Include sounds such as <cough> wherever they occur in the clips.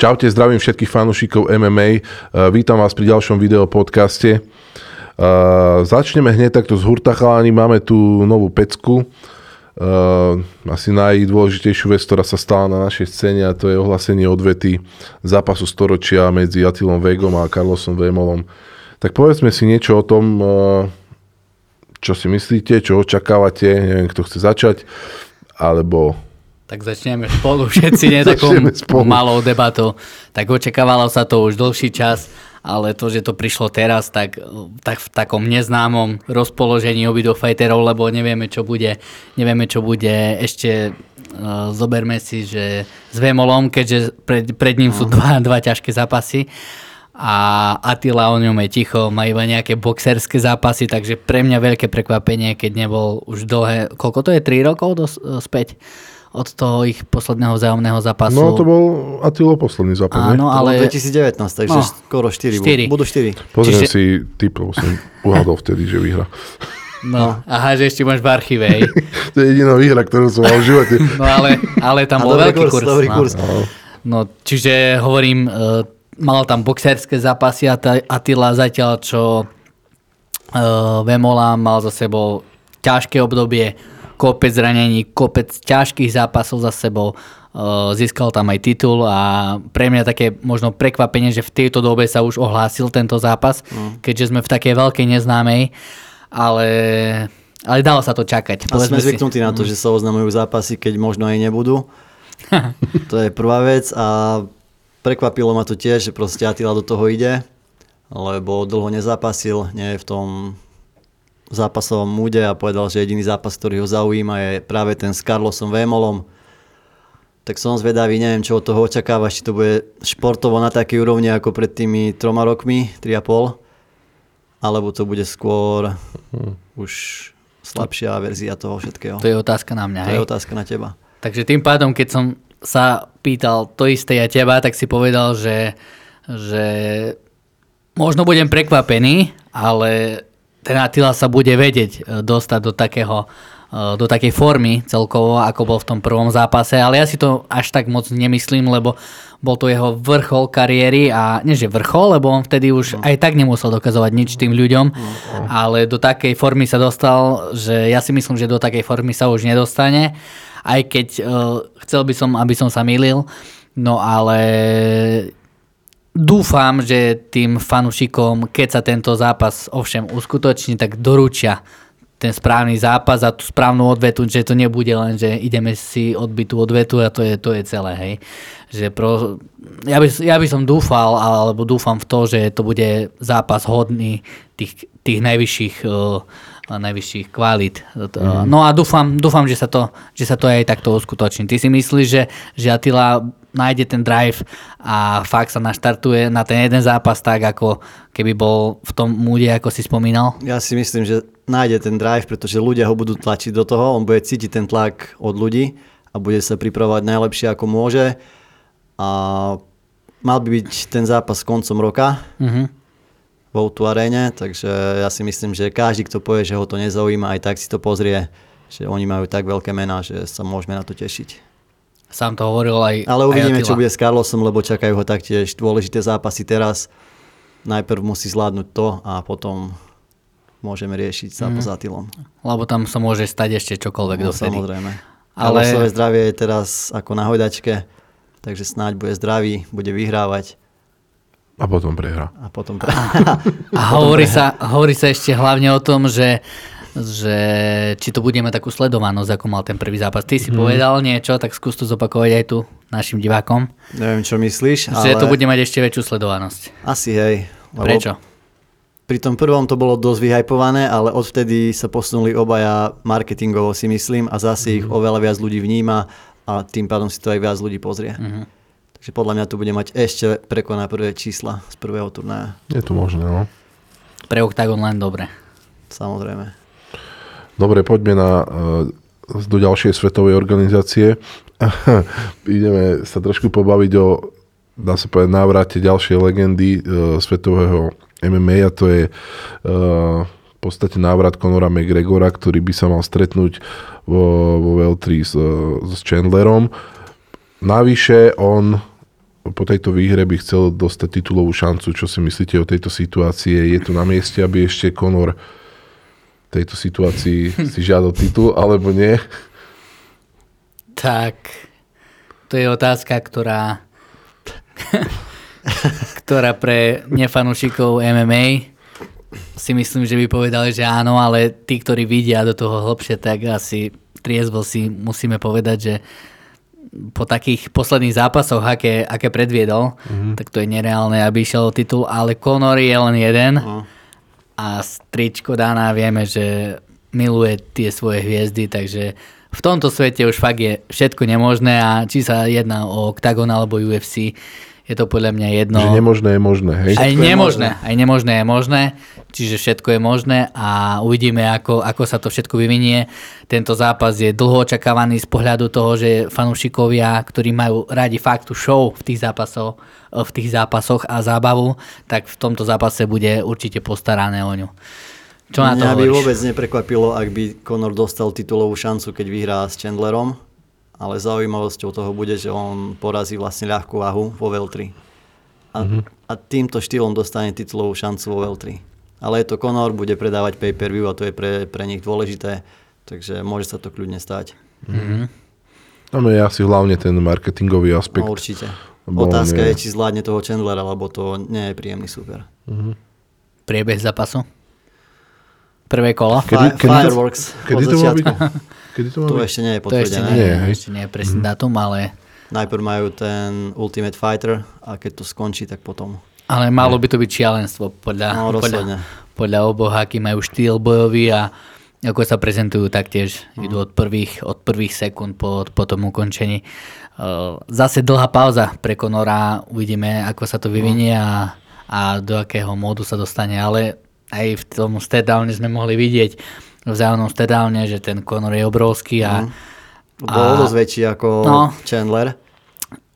Čaute, zdravím všetkých fanúšikov MMA. Vítam vás pri ďalšom videopodcaste. Začneme hneď takto z hurta chalani. Máme tu novú pecku. Asi najdôležitejšiu vec, ktorá sa stala na našej scéne a to je ohlasenie odvety zápasu storočia medzi Atilom Vegom a Carlosom Vémolom. Tak povedzme si niečo o tom, čo si myslíte, čo očakávate, neviem, kto chce začať, alebo tak začneme spolu všetci, nie <laughs> takou spolu. malou debatou. Tak očakávalo sa to už dlhší čas, ale to, že to prišlo teraz, tak, tak v takom neznámom rozpoložení obidvoch fighterov, lebo nevieme, čo bude, nevieme, čo bude ešte uh, zoberme si, že s Vemolom, keďže pred, pred ním sú dva, dva ťažké zápasy a Attila o ňom je ticho, má iba nejaké boxerské zápasy, takže pre mňa veľké prekvapenie, keď nebol už dlhé, koľko to je, 3 rokov dos, späť? Od toho ich posledného vzájomného zápasu. No to bol Atilo posledný zápas, Áno, ale... 2019, takže no, skoro 4. 4. Budú 4. Pozriem Čiže... si typ, lebo som uhádol vtedy, že vyhra. No, aha, že ešte máš v archíve, <laughs> to je jediná výhra, ktorú som mal v živote. <laughs> no ale, ale tam bol veľký kurz. Dobrý no. kurz. No. no, čiže hovorím, uh, mal tam boxerské zápasy a Attila zatiaľ, čo uh, Vemola mal za sebou ťažké obdobie, kopec zranení, kopec ťažkých zápasov za sebou, získal tam aj titul a pre mňa také možno prekvapenie, že v tejto dobe sa už ohlásil tento zápas, mm. keďže sme v takej veľkej neznámej, ale, ale dalo sa to čakať. A sme zvyknutí si. na to, mm. že sa oznamujú zápasy, keď možno aj nebudú. <laughs> to je prvá vec a prekvapilo ma to tiež, že proste Attila do toho ide, lebo dlho nezápasil, nie je v tom zápasovom múde a povedal, že jediný zápas, ktorý ho zaujíma je práve ten s Carlosom Vémolom. Tak som zvedavý, neviem, čo od toho očakávaš, či to bude športovo na takej úrovni ako pred tými troma rokmi, 3,5, alebo to bude skôr hmm. už slabšia verzia toho všetkého. To je otázka na mňa, To hej? je otázka na teba. Takže tým pádom, keď som sa pýtal to isté ja teba, tak si povedal, že, že možno budem prekvapený, ale ten Attila sa bude vedieť e, dostať do takého e, do takej formy celkovo, ako bol v tom prvom zápase, ale ja si to až tak moc nemyslím, lebo bol to jeho vrchol kariéry a nie že vrchol, lebo on vtedy už no. aj tak nemusel dokazovať nič tým ľuďom, no, no. ale do takej formy sa dostal, že ja si myslím, že do takej formy sa už nedostane, aj keď uh, chcel by som, aby som sa milil, no ale Dúfam, že tým fanúšikom, keď sa tento zápas ovšem uskutoční, tak doručia ten správny zápas a tú správnu odvetu, že to nebude len, že ideme si odbiť tú odvetu a to je, to je celé, hej. Že pro, ja, by, ja by som dúfal, alebo dúfam v to, že to bude zápas hodný tých, tých najvyšších, uh, najvyšších kvalít. Mm. No a dúfam, dúfam že, sa to, že sa to aj takto uskutoční. Ty si myslíš, že, že Attila nájde ten drive a fakt sa naštartuje na ten jeden zápas tak, ako keby bol v tom múde, ako si spomínal? Ja si myslím, že nájde ten drive, pretože ľudia ho budú tlačiť do toho, on bude cítiť ten tlak od ľudí a bude sa pripravovať najlepšie ako môže a mal by byť ten zápas koncom roka uh-huh. v Outu aréne, takže ja si myslím, že každý, kto povie, že ho to nezaujíma, aj tak si to pozrie, že oni majú tak veľké mená, že sa môžeme na to tešiť. Sám to hovoril aj Ale uvidíme, aj čo bude s Carlosom, lebo čakajú ho taktiež dôležité zápasy teraz. Najprv musí zvládnuť to a potom môžeme riešiť zápas mm. Atilom. Lebo tam sa môže stať ešte čokoľvek no, dovtedy. Samozrejme. Ale... Carlosové zdravie je teraz ako na hojdačke, takže snáď bude zdravý, bude vyhrávať. A potom prehra. A potom prehra. a <laughs> hovorí, sa, hovorí sa ešte hlavne o tom, že že či to budeme takú sledovanosť, ako mal ten prvý zápas. Ty si hmm. povedal niečo, tak skús to zopakovať aj tu našim divákom. Neviem, čo myslíš, Že ale... to bude mať ešte väčšiu sledovanosť. Asi hej. Prečo? Pri tom prvom to bolo dosť vyhajpované, ale odvtedy sa posunuli obaja marketingovo si myslím a zase mm. ich mhm. oveľa viac ľudí vníma a tým pádom si to aj viac ľudí pozrie. Mm-hmm. Takže podľa mňa to bude mať ešte prekoná prvé čísla z prvého turnaja. Je to možné, no. Pre Octagon len dobre. Samozrejme. Dobre, poďme na, eh, do ďalšej svetovej organizácie. <laughs> Ideme sa trošku pobaviť o, dá sa povedať, návrate ďalšej legendy uh, svetového MMA a to je uh, v podstate návrat Conora McGregora, ktorý by sa mal stretnúť vo, vo L3 s, s Chandlerom. Navyše on po tejto výhre by chcel dostať titulovú šancu. Čo si myslíte o tejto situácii? Je to na mieste, aby ešte Conor tejto situácii si žiadal titul, alebo nie? Tak, to je otázka, ktorá ktorá pre nefanúšikov MMA si myslím, že by povedali, že áno, ale tí, ktorí vidia do toho hlbšie, tak asi triezvo si musíme povedať, že po takých posledných zápasoch, aké, aké predviedol, mm-hmm. tak to je nereálne, aby išiel o titul, ale Conor je len jeden uh. A stričko Dana vieme, že miluje tie svoje hviezdy, takže v tomto svete už fakt je všetko nemožné a či sa jedná o Octagon alebo UFC, je to podľa mňa jedno. Že nemožné je možné, hej? Aj nemožné, aj nemožné je možné, čiže všetko je možné a uvidíme, ako, ako sa to všetko vyvinie. Tento zápas je dlho očakávaný z pohľadu toho, že fanúšikovia, ktorí majú radi faktu show v tých, zápasoch, v tých zápasoch a zábavu, tak v tomto zápase bude určite postarané o ňu. Čo na to Mňa by vôbec neprekvapilo, ak by Conor dostal titulovú šancu, keď vyhrá s Chandlerom ale zaujímavosťou toho bude, že on porazí vlastne ľahkú váhu vo Veltri. A, mm-hmm. a týmto štýlom dostane titulovú šancu vo Veltri. Ale je to Conor, bude predávať pay-per-view a to je pre, pre nich dôležité, takže môže sa to kľudne stať. Mm-hmm. Tam je asi hlavne ten marketingový aspekt. No, určite. Otázka je, či zvládne toho Chandlera, lebo to nie je príjemný super. Mm-hmm. Priebeh zápasu? Prvé kolo? Kedy, kedy, Fireworks. Kedy to má byť? Kedy to, to ešte nie je potvrdené. To ešte nie, nie, ešte nie je presný mm. datum, ale... Najprv majú ten Ultimate Fighter a keď to skončí, tak potom. Ale malo by to byť šialenstvo podľa, no, podľa, podľa oboch, aký majú štýl bojový a ako sa prezentujú taktiež. Mm. Idú od prvých, od prvých sekúnd po, po tom ukončení. Uh, zase dlhá pauza pre Conora, uvidíme, ako sa to vyvinie a, a do akého módu sa dostane, ale aj v tom stedowne sme mohli vidieť, vzájomnom stedálne, že ten Conor je obrovský a... Mm. Bol dosť väčší ako no, Chandler.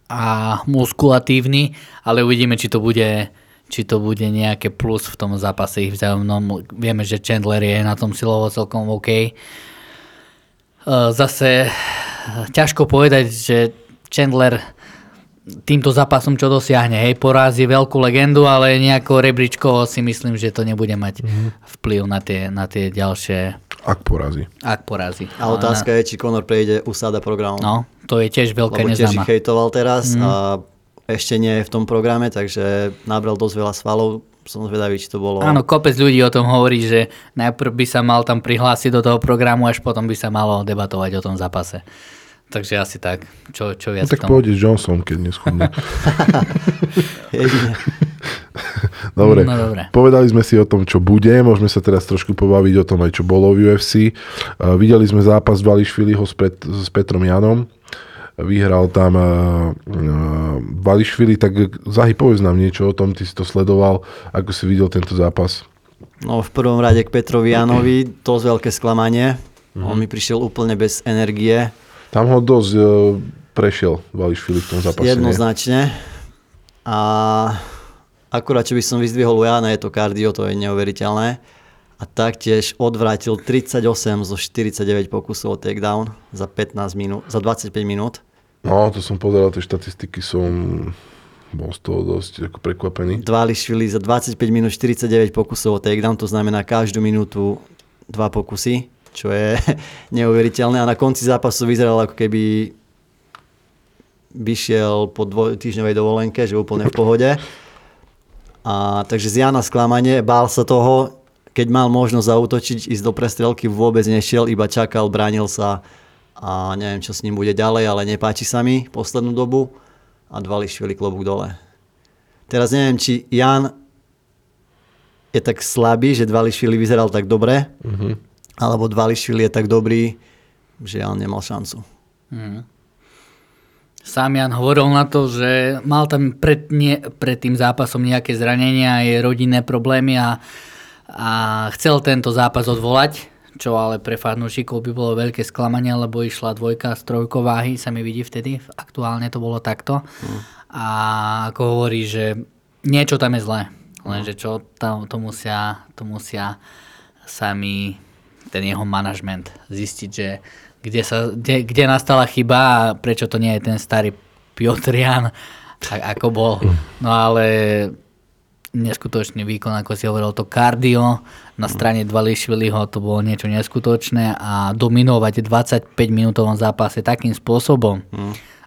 A muskulatívny, ale uvidíme, či to bude či to bude nejaké plus v tom zápase ich vzájomnom. Vieme, že Chandler je na tom silovo celkom OK. E, zase ťažko povedať, že Chandler týmto zápasom čo dosiahne. Hej, porazí veľkú legendu, ale nejako rebríčko si myslím, že to nebude mať mm-hmm. vplyv na tie, na tie ďalšie... Ak porazí. Ak porazí. A otázka na... je, či Conor prejde usada programu. No, to je tiež veľká Lebo neznáma. Lebo tiež hejtoval teraz mm. a ešte nie je v tom programe, takže nabral dosť veľa svalov. Som zvedavý, či to bolo... Áno, kopec ľudí o tom hovorí, že najprv by sa mal tam prihlásiť do toho programu, až potom by sa malo debatovať o tom zápase. Takže asi tak. Čo, čo viac no, tak pôjde Johnson, keď neschudne. <laughs> dobre. No, dobre. Povedali sme si o tom, čo bude. Môžeme sa teraz trošku pobaviť o tom aj, čo bolo v UFC. Uh, videli sme zápas Vališviliho s, Pet, s Petrom Janom. Vyhral tam uh, uh, Vališvili, tak Zahy, povedz nám niečo o tom, ty si to sledoval, ako si videl tento zápas. No v prvom rade k Petrovi Janovi, to z veľké sklamanie. Mm-hmm. On mi prišiel úplne bez energie tam ho dosť uh, prešiel Vališvili v tom zápase. Jednoznačne. A akurát, čo by som vyzdvihol Jana, je to kardio, to je neuveriteľné. A taktiež odvrátil 38 zo 49 pokusov o takedown za 15 minút, za 25 minút. No, to som pozeral, tie štatistiky som bol z toho dosť ako prekvapený. Dvališvili za 25 minút 49 pokusov o takedown, to znamená každú minútu dva pokusy čo je <laughs> neuveriteľné. A na konci zápasu vyzeral ako keby vyšiel po dvojtýždňovej dovolenke, že úplne v pohode. A, takže z Jana sklamanie, bál sa toho, keď mal možnosť zautočiť, ísť do prestrelky, vôbec nešiel, iba čakal, bránil sa a neviem, čo s ním bude ďalej, ale nepáči sa mi poslednú dobu. A dva lišvili klobúk dole. Teraz neviem, či Jan je tak slabý, že dva lišvili vyzeral tak dobre, mm-hmm alebo Dvališvili je tak dobrý, že on nemal šancu. Hmm. Sám Jan hovoril na to, že mal tam pred, nie, pred tým zápasom nejaké zranenia, je rodinné problémy a, a chcel tento zápas odvolať, čo ale pre fanúšikov by bolo veľké sklamanie, lebo išla dvojka z trojkováhy, sa mi vidí vtedy, aktuálne to bolo takto. Hmm. A ako hovorí, že niečo tam je zlé, lenže čo to, to, musia, to musia sami ten jeho manažment, zistiť, že kde, sa, kde, kde nastala chyba a prečo to nie je ten starý Piotrian, a- ako bol. No ale neskutočný výkon, ako si hovoril, to kardio na strane Dvališviliho to bolo niečo neskutočné a dominovať v 25 minútovom zápase takým spôsobom,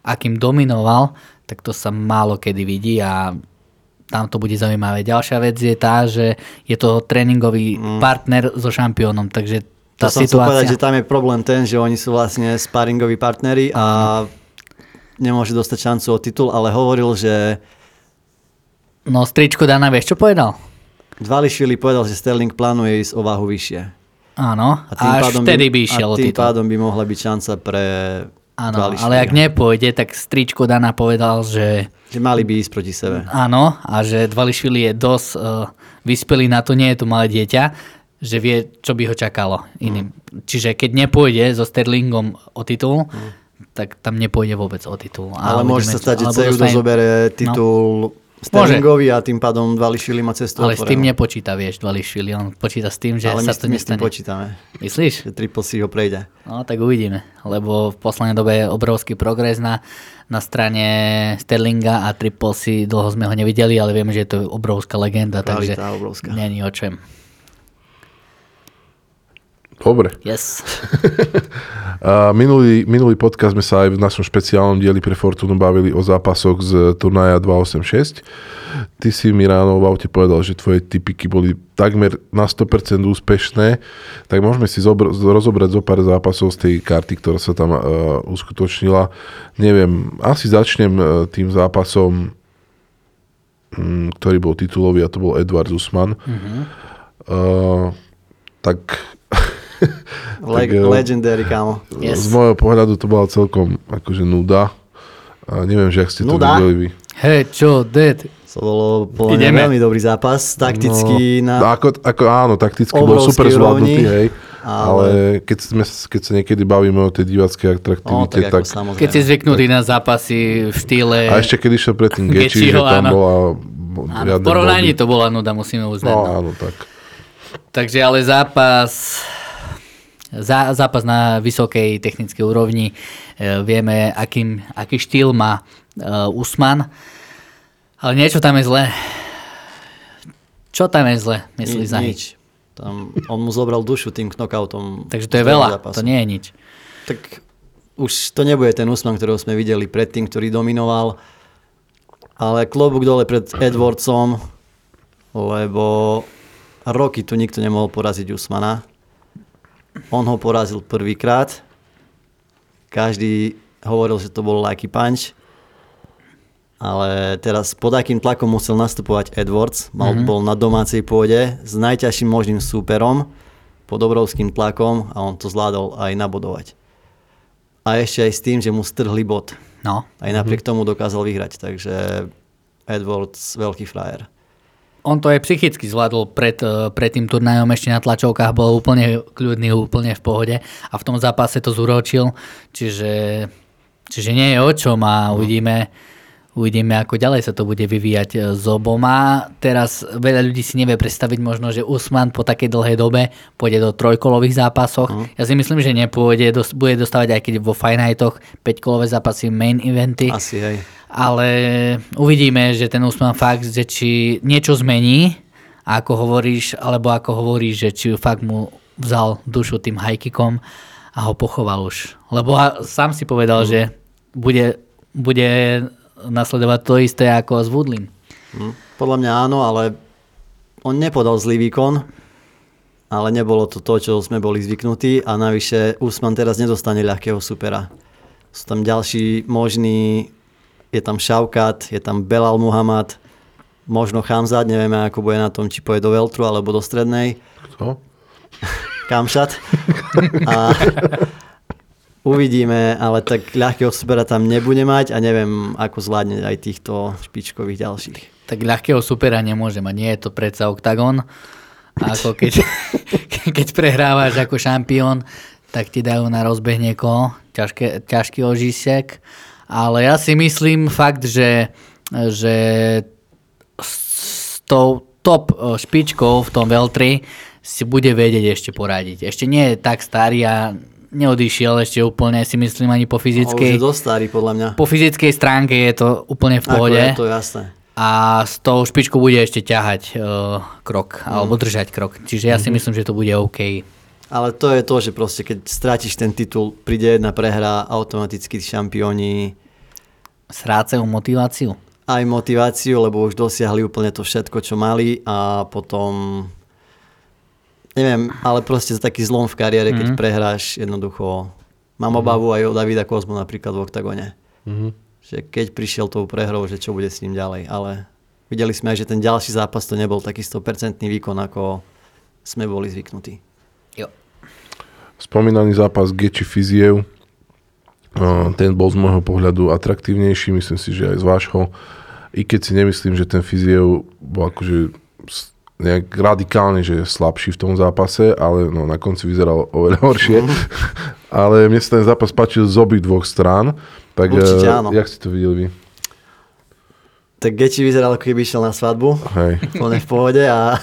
akým dominoval, tak to sa málo kedy vidí a tam to bude zaujímavé. Ďalšia vec je tá, že je to tréningový partner so šampiónom, takže tá To som chcel povedať, situácia... že tam je problém ten, že oni sú vlastne sparingoví partneri a nemôže dostať šancu o titul, ale hovoril, že No stričko Dana, vieš čo povedal? Dvališvili povedal, že Sterling plánuje ísť o váhu vyššie. Áno, A tým, až pádom vtedy by a išiel o tým titul. pádom by mohla byť šanca pre Áno, ale ak nepôjde, tak stričko Dana povedal, že Že mali by ísť proti sebe. áno a že Dvališvili je dosť uh, vyspelý na to, nie je to malé dieťa, že vie, čo by ho čakalo iným. Čiže keď nepôjde so Sterlingom o titul, tak tam nepôjde vôbec o titul. A Ale môže sa stať, že dostane- zoberie titul Sterlingovi a tým pádom Dvališvili má cestu Ale s tým nepočíta, vieš, Dvališvili. On počíta s tým, že Ale my, sa to s- my s tým nestane. počítame, Myslíš? že Triple C ho prejde. No, tak uvidíme, lebo v poslednej dobe je obrovský progres na, na strane Sterlinga a Triple C, dlho sme ho nevideli, ale vieme, že je to obrovská legenda, takže Kvalita obrovská. není o čem. Dobre. Yes. <laughs> A minulý, minulý podcast sme sa aj v našom špeciálnom dieli pre Fortunu bavili o zápasoch z turnaja 286. Ty si mi ráno v aute povedal, že tvoje typiky boli takmer na 100% úspešné, tak môžeme si zobr- rozobrať zo pár zápasov z tej karty, ktorá sa tam uh, uskutočnila. Neviem, asi začnem uh, tým zápasom, mm, ktorý bol titulový a to bol Edward Usman. Uh, tak <laughs> Le- Tak, legendary, kámo. Yes. Z môjho pohľadu to bola celkom akože nuda. A neviem, že ak ste to Nuda? videli vy. Hej, čo, dead? To bolo Ideme. veľmi dobrý zápas, takticky no, na... ako, ako, áno, takticky bol super zvládnutý, hej. ale- Ale, keď, sme, keď sa niekedy bavíme o tej diváckej No, atraktivite, tak tak... ako samozrejme. Keď si zvyknutý na zápasy v štýle... a ešte keď išiel predtým <laughs> Geči, že tam áno. bola... Áno, v porovnaní body. to bola nuda, musíme uznať. No No, áno, tak. Takže ale zápas, zá, zápas na vysokej technickej úrovni, e, vieme, akým, aký štýl má e, Usman, ale niečo tam je zle. Čo tam je zle, myslí Ni- Zahy? Nič. Tam, on mu zobral dušu tým knockoutom. Takže to je veľa, zápasu. to nie je nič. Tak už to nebude ten Usman, ktorého sme videli predtým, ktorý dominoval. Ale klobúk dole pred Edwardsom, lebo roky tu nikto nemohol poraziť Usmana. On ho porazil prvýkrát. Každý hovoril, že to bol lucky punch. Ale teraz pod akým tlakom musel nastupovať Edwards. Mal, mm-hmm. Bol na domácej pôde s najťažším možným súperom pod obrovským tlakom a on to zvládol aj nabodovať. A ešte aj s tým, že mu strhli bod. No, Aj napriek tomu dokázal vyhrať, takže Edwards veľký frajer. On to aj psychicky zvládol pred, eh, pred tým turnajom, ešte na tlačovkách bol úplne kľudný, úplne v pohode a v tom zápase to zúročil, čiže, čiže nie je o čom a uvidíme, uvidíme, ako ďalej sa to bude vyvíjať eh, s oboma. Teraz veľa ľudí si nevie predstaviť možno, že Usman po takej dlhej dobe pôjde do trojkolových zápasoch. Ja si myslím, že nepôjde, dos- bude dostávať aj keď vo Nightoch 5-kolové zápasy, main eventy. Asi hej. Ale uvidíme, že ten Usman fakt, že či niečo zmení, ako hovoríš, alebo ako hovoríš, že či fakt mu vzal dušu tým hajkikom a ho pochoval už. Lebo a- sám si povedal, Mhm. že bude, bude nasledovať to isté ako s Woodlin. Hm. Podľa mňa áno, ale on nepodal zlý výkon, ale nebolo to to, čo sme boli zvyknutí a navyše Usman teraz nedostane ľahkého supera. Sú tam ďalší možní, je tam Šaukat, je tam Belal Muhammad, možno Chamzat, nevieme ako bude na tom, či pôjde do Veltru alebo do strednej. Kto? <laughs> Kamšat. <laughs> A uvidíme, ale tak ľahkého supera tam nebude mať a neviem, ako zvládne aj týchto špičkových ďalších. Tak ľahkého supera nemôže mať, nie je to predsa oktagon. Ako keď, <laughs> keď prehrávaš ako šampión, tak ti dajú na rozbeh niekoho, ťažké, ťažký ožísek. Ale ja si myslím fakt, že, že s tou top eh, špičkou v tom Veltri si bude vedieť ešte poradiť. Ešte nie je tak starý a neodišiel ešte úplne, si myslím, ani po A už je fyzickej. starý podľa mňa. Po fyzickej stránke je to úplne v Ako pohode. je to jasné. A s tou špičkou bude ešte ťahať uh, krok, alebo držať krok. Čiže ja si myslím, že to bude OK. Ale to je to, že proste keď strátiš ten titul, príde jedna prehra, automaticky šampióni Strácajú motiváciu. aj motiváciu, lebo už dosiahli úplne to všetko, čo mali a potom neviem, ale proste za taký zlom v kariére, keď prehráš, jednoducho mám obavu aj o Davida Kozmu napríklad v oktagone. Že keď prišiel tou prehrou, že čo bude s ním ďalej, ale videli sme aj, že ten ďalší zápas to nebol taký 100% výkon, ako sme boli zvyknutí. Jo. Spomínaný zápas Geči Fiziev, uh, ten bol z môjho pohľadu atraktívnejší, myslím si, že aj z vášho. I keď si nemyslím, že ten Fiziev bol akože nejak radikálne, že je slabší v tom zápase, ale no, na konci vyzeral oveľa horšie. <laughs> ale mne sa ten zápas páčil z obi dvoch strán. Tak Určite eh, áno. jak si to videli vy? Tak Geči vyzeral, ako keby išiel na svadbu, Hej. plne v pohode a,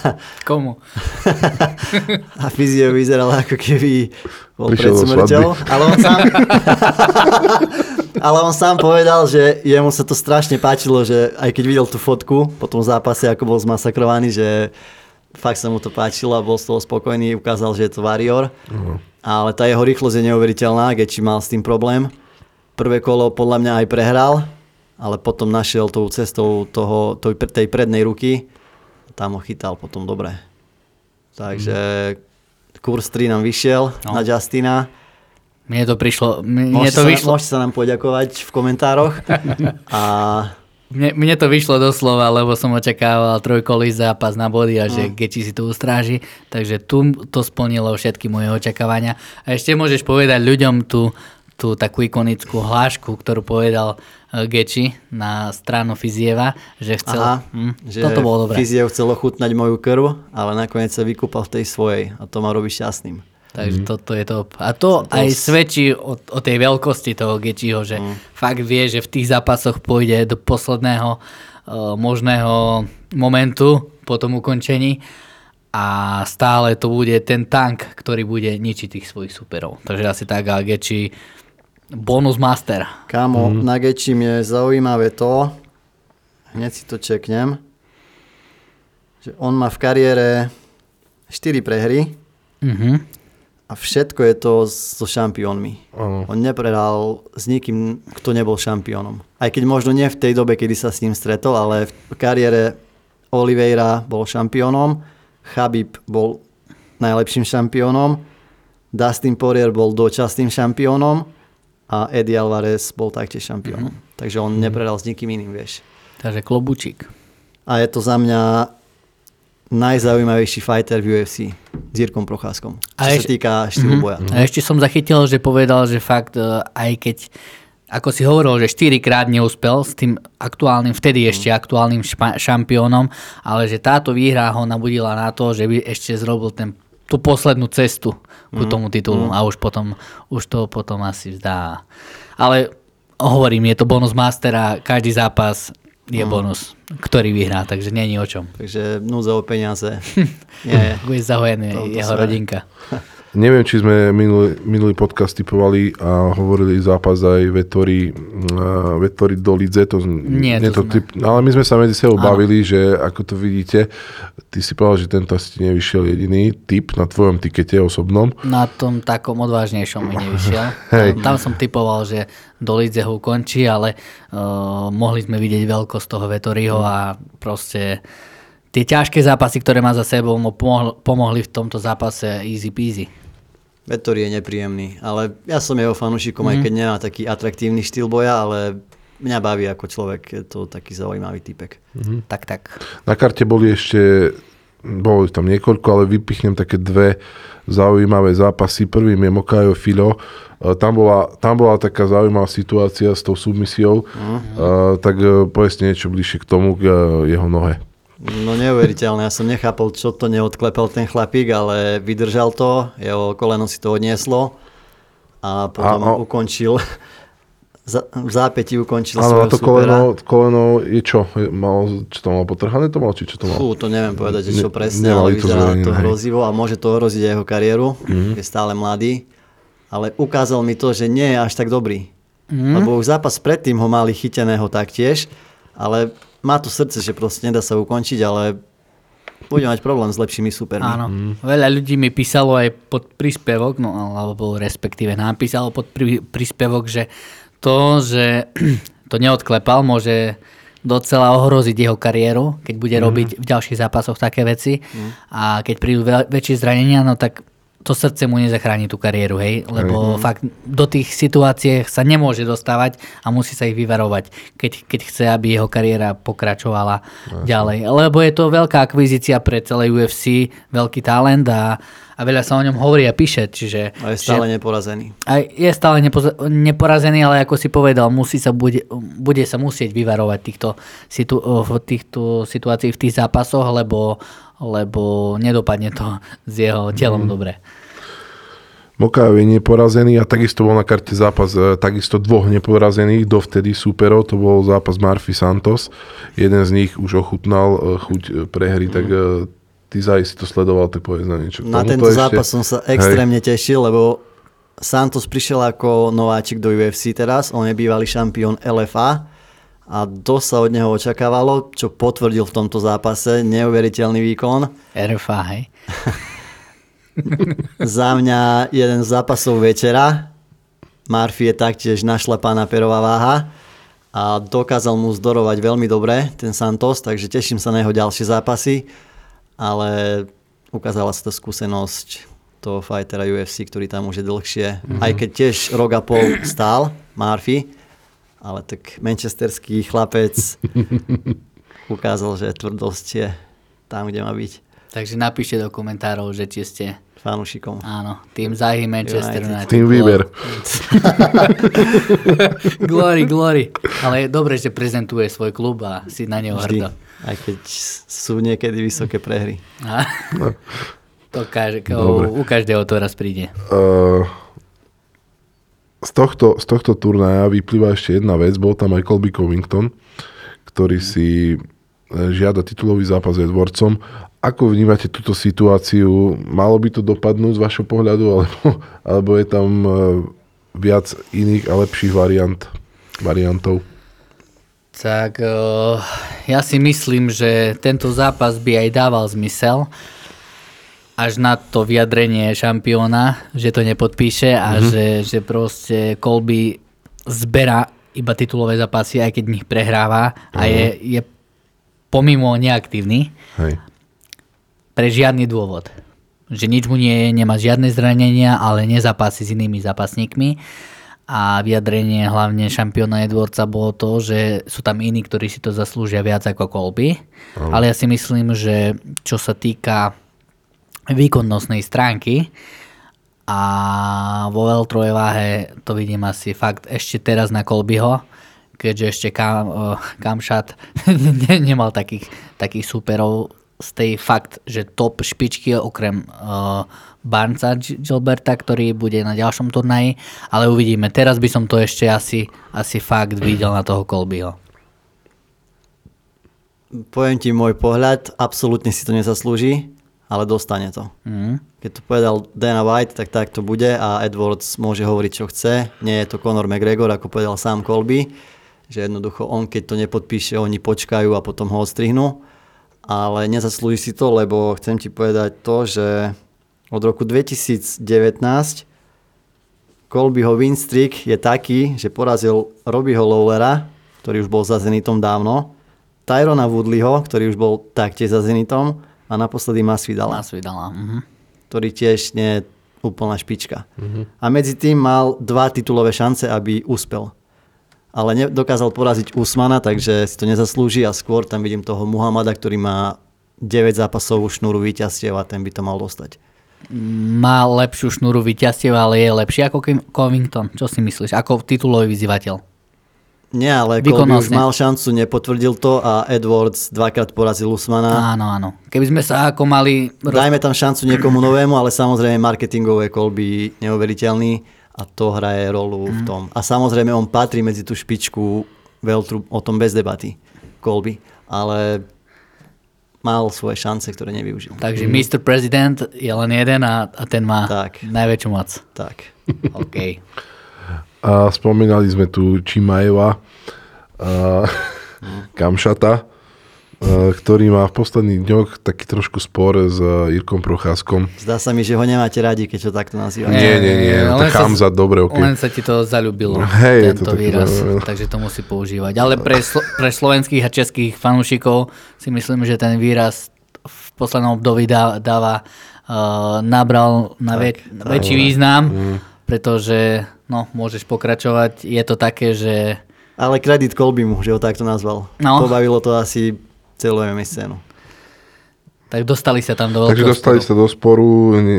Komu? <laughs> a fyzio vyzeral, ako keby bol Prišiel pred smrťou. Ale on, sám, <laughs> ale on sám povedal, že jemu sa to strašne páčilo, že aj keď videl tú fotku po tom zápase, ako bol zmasakrovaný, že fakt sa mu to páčilo a bol z toho spokojný, ukázal, že je to Warrior. Uh-huh. Ale tá jeho rýchlosť je neuveriteľná, Geči mal s tým problém. Prvé kolo podľa mňa aj prehral, ale potom našiel tou cestou toho, tej, prednej ruky, tam ho chytal potom dobre. Takže kurz 3 nám vyšiel No. na Justina. Mne to prišlo, mne Môžete, to sa, vyšlo, môžete sa nám poďakovať v komentároch. A mne, mne to vyšlo doslova, lebo som očakával trojkolý zápas na body a že Geči si to ustráži, takže tu to splnilo všetky moje očakávania. A ešte môžeš povedať ľuďom tú, tú takú ikonickú hlášku, ktorú povedal eh, Geči na stranu Fizieva, že chcel... aha, hm, že toto bolo dobré. Fyzio chcel ochutnať moju krv, ale nakoniec sa vykúpal v tej svojej a to ma robí šťastným. Takže toto je to. A to To aj s- svedčí o, o tej veľkosti toho Gečiho, že Mm. fakt vie, že v tých zápasoch pôjde do posledného uh, možného momentu po tom ukončení a stále to bude ten tank, ktorý bude ničiť tých svojich superov. Takže asi tak a Geči bonus master. Kámo, mm. na Gečim je zaujímavé to, hneď si to čeknem, že on má v kariére 4 prehry Mhm. a všetko je to so šampiónmi. Áno. On neprehral s nikým, kto nebol šampiónom. Aj keď možno nie v tej dobe, kedy sa s ním stretol, ale v kariére Oliveira bol šampiónom, Chabib bol najlepším šampiónom, Dustin Poirier bol dočasným šampiónom a Eddie Alvarez bol taktiež šampiónom. Mm-hmm. Takže on neprehral s nikým iným, vieš. Takže klobučík. A je to za mňa najzaujímavejší fighter v UFC s Jirkom Procházkom. Čo A sa eš- týka štýlu boja. A ešte som zachytil, že povedal, že fakt eh, aj keď ako si hovoril, že 4 krát neúspel s tým aktuálnym, vtedy ešte aktuálnym špa- šampiónom, ale že táto výhra ho nabudila na to, že by ešte zrobil ten, tú poslednú cestu ku tomu titulu a už potom, už to potom asi vzdá. Ale hovorím, je to bonus master a každý zápas je bonus, ktorý vyhrá, takže není o čom. Takže núdza o peniaze. <laughs> Nie, Bude zahojený jeho smere. rodinka. <laughs> Neviem, či sme minulý, minulý podcast typovali a hovorili zápas aj Vettori, uh, Vettori do Lidze. To, Nie, to to sme. typ, ale my sme sa medzi sebou Áno. bavili, že ako to vidíte, ty si povedal, že tento asi nevyšiel jediný typ na tvojom tikete osobnom. Na tom takom odvážnejšom mi nevyšiel. <laughs> Hej. Tam, tam som typoval, že do Lidze ho ukončí, ale uh, mohli sme vidieť veľkosť toho Vettoriho a proste tie ťažké zápasy, ktoré má za sebou, mu pomohli v tomto zápase easy peasy. Vettori je nepríjemný, ale ja som jeho fanúšikom, mm. aj keď nemá taký atraktívny štýl boja, ale mňa baví ako človek, je to taký zaujímavý typek. Mhm. Tak, tak. Na karte boli ešte, bolo tam niekoľko, ale vypichnem také dve zaujímavé zápasy. Prvým je Mokajo Filo. E, Tam bola, tam bola taká zaujímavá situácia s tou submisiou, uh-huh. tak e, povedzte niečo bližšie k tomu, k jeho nohe. No neuveriteľné, ja som nechápal, čo to neodklepal ten chlapík, ale vydržal to, jeho koleno si to odnieslo a potom A- a- ukončil, <laughs> v zápäti ukončil Áno, a svojho to koleno, koleno je čo? Je- Mal, čo to mal potrhané to mal, či čo to mal? Fú, to neviem povedať, že čo Ne- presne, ale to vyzerá to. Mhm. hrozivo a môže to ohroziť aj jeho kariéru, je stále mladý. ale ukázal mi to, že nie je až tak dobrý. Mm. Lebo už zápas predtým ho mali chyteného taktiež, ale má to srdce, že proste nedá sa ukončiť, ale bude mať problém s lepšími supermi. Áno. Mm. Veľa ľudí mi písalo aj pod príspevok, no alebo respektíve napísalo pod prí, príspevok, že to, že <clears throat> to neodklepal, môže docela ohroziť jeho kariéru, keď bude mm. robiť v ďalších zápasoch také veci. Mm. A keď prídu väčšie zranenia, no tak to srdce mu nezachráni tú kariéru, hej, lebo hej. fakt do tých situácií sa nemôže dostávať a musí sa ich vyvarovať, keď, keď chce, aby jeho kariéra pokračovala Jasne. ďalej. Lebo je to veľká akvizícia pre celé UFC, veľký talent a, a veľa sa o ňom hovorí a píše. Čiže, a je stále že, neporazený. A je stále nepo, neporazený, ale ako si povedal, musí sa bude, bude sa musieť vyvarovať týchto, situ, týchto situácií v tých zápasoch, lebo lebo nedopadne to <laughs> s jeho telom mm. dobre. Mokav je neporazený a takisto bol na karte zápas e, takisto dvoch neporazených dovtedy superov, to bol zápas Murphy Santos. Jeden z nich už ochutnal e, chuť e, prehry, mm. tak ty zaj si to sledoval, tak povedz na niečo. Na tento ešte... zápas som sa extrémne Hej. tešil, lebo Santos prišiel ako nováčik do UFC teraz, on je bývalý šampión LFA a dosť sa od neho očakávalo, čo potvrdil v tomto zápase, neuveriteľný výkon. RFA, hej? <laughs> Za mňa jeden z zápasov večera. Murphy je taktiež našlapaná perová váha a dokázal mu zdorovať veľmi dobre ten Santos, takže teším sa na jeho ďalšie zápasy, ale ukázala sa to skúsenosť toho fightera UFC, ktorý tam už je dlhšie. Mm-hmm. Aj keď tiež rok a pol stál Murphy, ale tak manchesterský chlapec <laughs> ukázal, že tvrdosť je tam, kde má byť. Takže napíšte do komentárov, že či ste fanúšikom. Áno, tým Zahy Manchester United. Tým výber. <laughs> glory, glory. Ale je dobré, že prezentuje svoj klub a si na neho hrdo. Aj keď sú niekedy vysoké prehry. no. To kaž, u každého to raz príde. Uh, z tohto, z tohto turnaja vyplýva ešte jedna vec. Bol tam aj Colby Covington, ktorý si e, žiada titulový zápas s Edwardsom. Ako vnímate túto situáciu? Malo by to dopadnúť z vašho pohľadu, alebo, alebo je tam e, viac iných a lepších variant, variantov? Tak e, ja si myslím, že tento zápas by aj dával zmysel, až na to vyjadrenie šampióna, že to nepodpíše a mm-hmm. že, že proste Colby zbera iba titulové zápasy, aj keď v nich prehráva a uh-huh. je, je pomimo neaktívny. Hej. Pre žiadny dôvod. Že nič mu nie je, nemá žiadne zranenia, ale nezapasí s inými zápasníkmi. A vyjadrenie hlavne šampióna Edwardsa bolo to, že sú tam iní, ktorí si to zaslúžia viac ako Colby. Uh-huh. Ale ja si myslím, že čo sa týka výkonnostnej stránky a vo veľtrovej váhe to vidím asi fakt ešte teraz na Kolbyho, keďže ešte Kam, uh, Kamšat <laughs> nemal takých, takých superov z tej fakt, že top špičky okrem uh, Barnca Gilberta, ktorý bude na ďalšom turnaji, ale uvidíme. Teraz by som to ešte asi, asi fakt videl na toho Kolbyho. Poviem ti môj pohľad, absolútne si to nezaslúži ale dostane to. Mm. Keď to povedal Dana White, tak tak to bude a Edwards môže hovoriť, čo chce. Nie je to Conor McGregor, ako povedal sám Colby, že jednoducho on, keď to nepodpíše, oni počkajú a potom ho odstrihnú. Ale nezaslúži si to, lebo chcem ti povedať to, že od roku 2019 Colbyho win streak je taký, že porazil Robbieho Lowlera, ktorý už bol za Zenitom dávno, Tyrona Woodleyho, ktorý už bol taktiež za Zenitom, a naposledy Masvidala. Masvidala. Uh-huh. Ktorý tiež nie je úplná špička. Uh-huh. A medzi tým mal dva titulové šance, aby úspel. Ale dokázal poraziť Usmana, takže si to nezaslúži a skôr tam vidím toho Muhammada, ktorý má 9 zápasovú šnúru víťazstiev a ten by to mal dostať. Má lepšiu šnúru víťazstiev, ale je lepší ako Covington. Čo si myslíš? Ako titulový vyzývateľ? Nie, ale Colby už mal šancu, nepotvrdil to a Edwards dvakrát porazil Usmana. Áno, áno. Keby sme sa ako mali... Dajme tam šancu niekomu novému, ale samozrejme marketingové Colby neuveriteľný a to hraje rolu mm. v mhm. tom. A samozrejme on patrí medzi tú špičku Veltru, o tom bez debaty, Colby. Ale mal svoje šance, ktoré nevyužil. Takže mm. Mr. President je len jeden a, a ten má tak. najväčšiu moc. Tak. <laughs> OK. A spomínali sme tu Čimajeva, a, Kamšata, a, ktorý má v posledných dňoch taký trošku spor s Jirkom Procházkom. Zdá sa mi, že ho nemáte radi, keď to takto nazývate. Nie, nie, nie, len tak Kamzat, dobre, ok. Len sa ti to zalúbilo, <laughs> Hej, tento to výraz, no, no. takže to musí používať. Ale pre, slo- pre slovenských a českých fanúšikov si myslím, že ten výraz v poslednom období dá, dáva, uh, nabral na väč- väčší význam, Mm. pretože no, môžeš pokračovať. Je to také, že Ale kredit Kolbimu, že ho takto nazval. No. Pobavilo to asi celú MMA scénu. tak dostali sa tam do Takže dostali sporu. sa do sporu,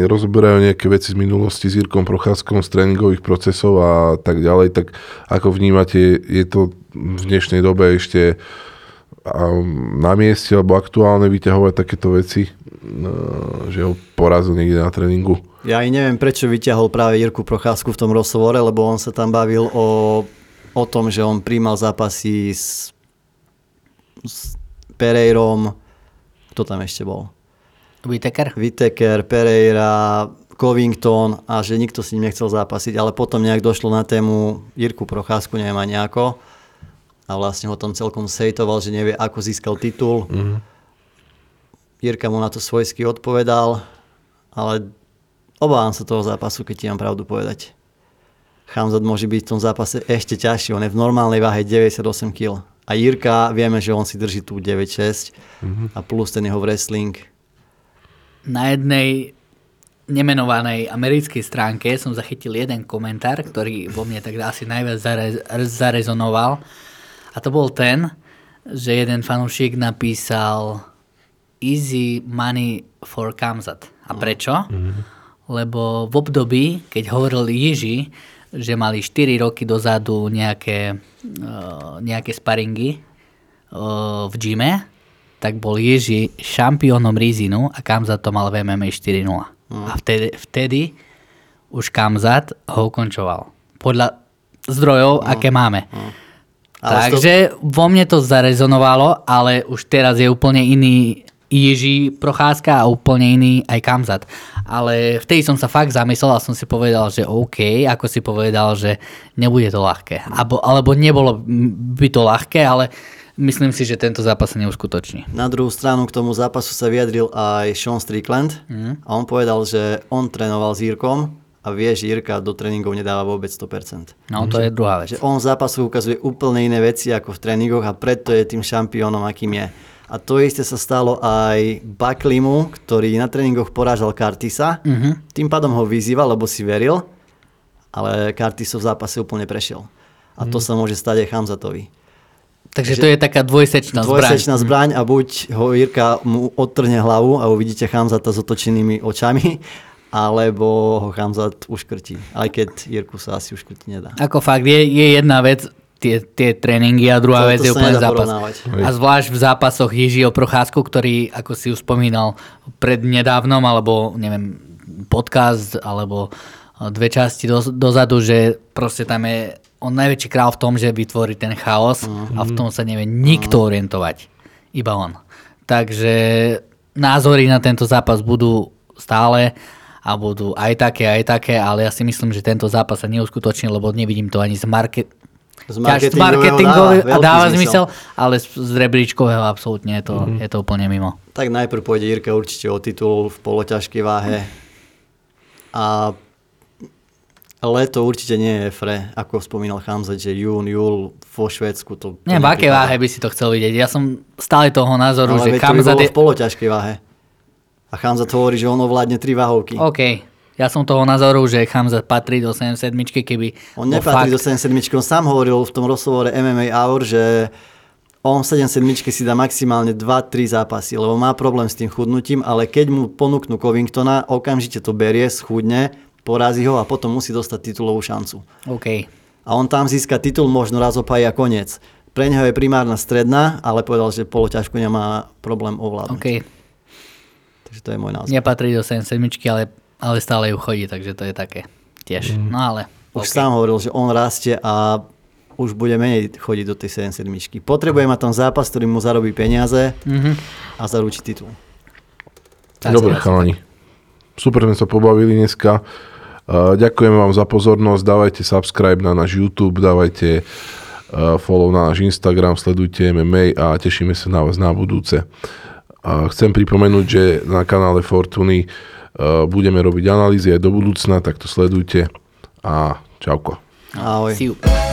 rozoberajú nejaké veci z minulosti s Jirkom Procházkom, z tréningových procesov a tak ďalej. Tak ako vnímate, je to v dnešnej dobe ešte a, na mieste alebo aktuálne vyťahovať takéto veci, no, že ho porazil niekde na tréningu? Ja aj neviem, prečo vyťahol práve Jirku Procházku v tom rozhovore, lebo on sa tam bavil o, o tom, že on príjmal zápasy s, s Pereirom, kto tam ešte bol? Whittaker? Whittaker, Pereira, Covington a že nikto si ním nechcel zápasiť, ale potom nejak došlo na tému Jirku Procházku, neviem ani ako. A vlastne ho tam celkom sejtoval, že nevie, ako získal titul. Mhm. Jirka mu na to svojsky odpovedal, ale obávam sa toho zápasu, keď ti mám pravdu povedať. Chamzat môže byť v tom zápase ešte ťažší, on je v normálnej váhe 98 kg. A Jirka, vieme, že on si drží tú 9,6 a plus ten jeho wrestling. Na jednej nemenovanej americkej stránke som zachytil jeden komentár, ktorý vo mne tak asi najviac zare- zarezonoval. A to bol ten, že jeden fanúšik napísal easy money for Kamzat. A prečo? Lebo v období, keď hovoril Jiži, že mali 4 roky dozadu nejaké, uh, nejaké sparingy uh, v gyme, tak bol Ježi šampiónom Rizinu a Kamzat to mal v MMA 4-0. A vtedy, vtedy už Kamzat ho ukončoval. Podľa zdrojov, aké máme. Ale Takže vo mne to zarezonovalo, ale už teraz je úplne iný Ježí Procházka a úplne iný aj Kamzat. Ale vtedy som sa fakt zamyslel a som si povedal, že OK, ako si povedal, že nebude to ľahké. Abo, alebo nebolo by to ľahké, ale myslím si, že tento zápas sa neuskutoční. Na druhú stranu k tomu zápasu sa vyjadril aj Sean Strickland a on povedal, že on trénoval s Jirkom a vie, že Jirka do tréningov nedáva vôbec 100%. No to je druhá vec. Že on v zápasu ukazuje úplne iné veci ako v tréningoch a preto je tým šampiónom, akým je. A to isté sa stalo aj Baklimu, ktorý na tréningoch porážal Kartisa. Mhm. Tým pádom ho vyzýval, lebo si veril, ale Kartisov v zápase úplne prešiel. A to sa môže stať aj Hamzatovi. Takže to je taká dvojsečná zbraň. Dvojsečná zbraň a buď ho Jirka mu odtrhne hlavu a uvidíte Hamzata s otočenými očami, <laughs> alebo ho Hamzat uškrtí. Aj keď Jirku sa asi uškrtiť nedá. Ako fakt, je, je jedna vec, tie, tie tréningy a druhá To- vec to je úplne zápas. A zvlášť v zápasoch Jižiho Procházku, ktorý, ako si už spomínal, prednedávnom, alebo neviem, podcast, alebo eh, dve časti do, dozadu, že proste tam je on najväčší král v tom, že vytvorí ten chaos a v tom sa nevie nikto orientovať. Iba on. Takže názory na tento zápas budú stále a budú aj také, aj také, ale ja si myslím, že tento zápas sa neuskutoční, lebo nevidím to ani z market... Z marketingového marketingového dáva a dáva zmysel. ale z, z rebríčkového absolútne je to, je to úplne mimo. Tak najprv pôjde Jirka určite o titul v poloťažkej váhe. A leto určite nie je fre, ako spomínal Hamzat, že jún, júl vo Švédsku to... to Neviem, v akej váhe by si to chcel vidieť. Ja som stále toho názoru, Ale že veď to by bolo je... v poloťažkej váhe. A Hamzat hovorí, že on ovládne tri váhovky. OK. Ja som toho názoru, že Hamzat patrí do 77, keby... On nepatrí fakt- do 77, on sám hovoril v tom rozhovore MMA Hour, že on v 77 si dá maximálne 2-3 zápasy, lebo má problém s tým chudnutím, ale keď mu ponúknú Covingtona, okamžite to berie, schudne, porazí ho a potom musí dostať titulovú šancu. OK. A on tam získa titul možno raz opájí a koniec. Pre neho je primárna stredná, ale povedal, že poloťažku nemá problém ovládnuť. OK. Takže to je môj názor. Nepatrí do 77, ale, ale stále ju chodí, takže to je také tiež. Mm. No ale... Už okay. sám hovoril, že on rastie a už bude menej chodiť do tej 77. Potrebuje mať tam zápas, ktorý mu zarobí peniaze mm-hmm. a zaručí titul. Tak Dobre, chalani. Super sme sa pobavili dneska. E, ďakujem vám za pozornosť. Dávajte subscribe na náš YouTube, dávajte e, follow na náš Instagram, sledujte MMA a tešíme sa na vás na budúce. Chcem pripomenúť, že na kanále Fortuny Eh, budeme robiť analýzy aj do budúcna, tak to sledujte a čauko. Ahoj. See you.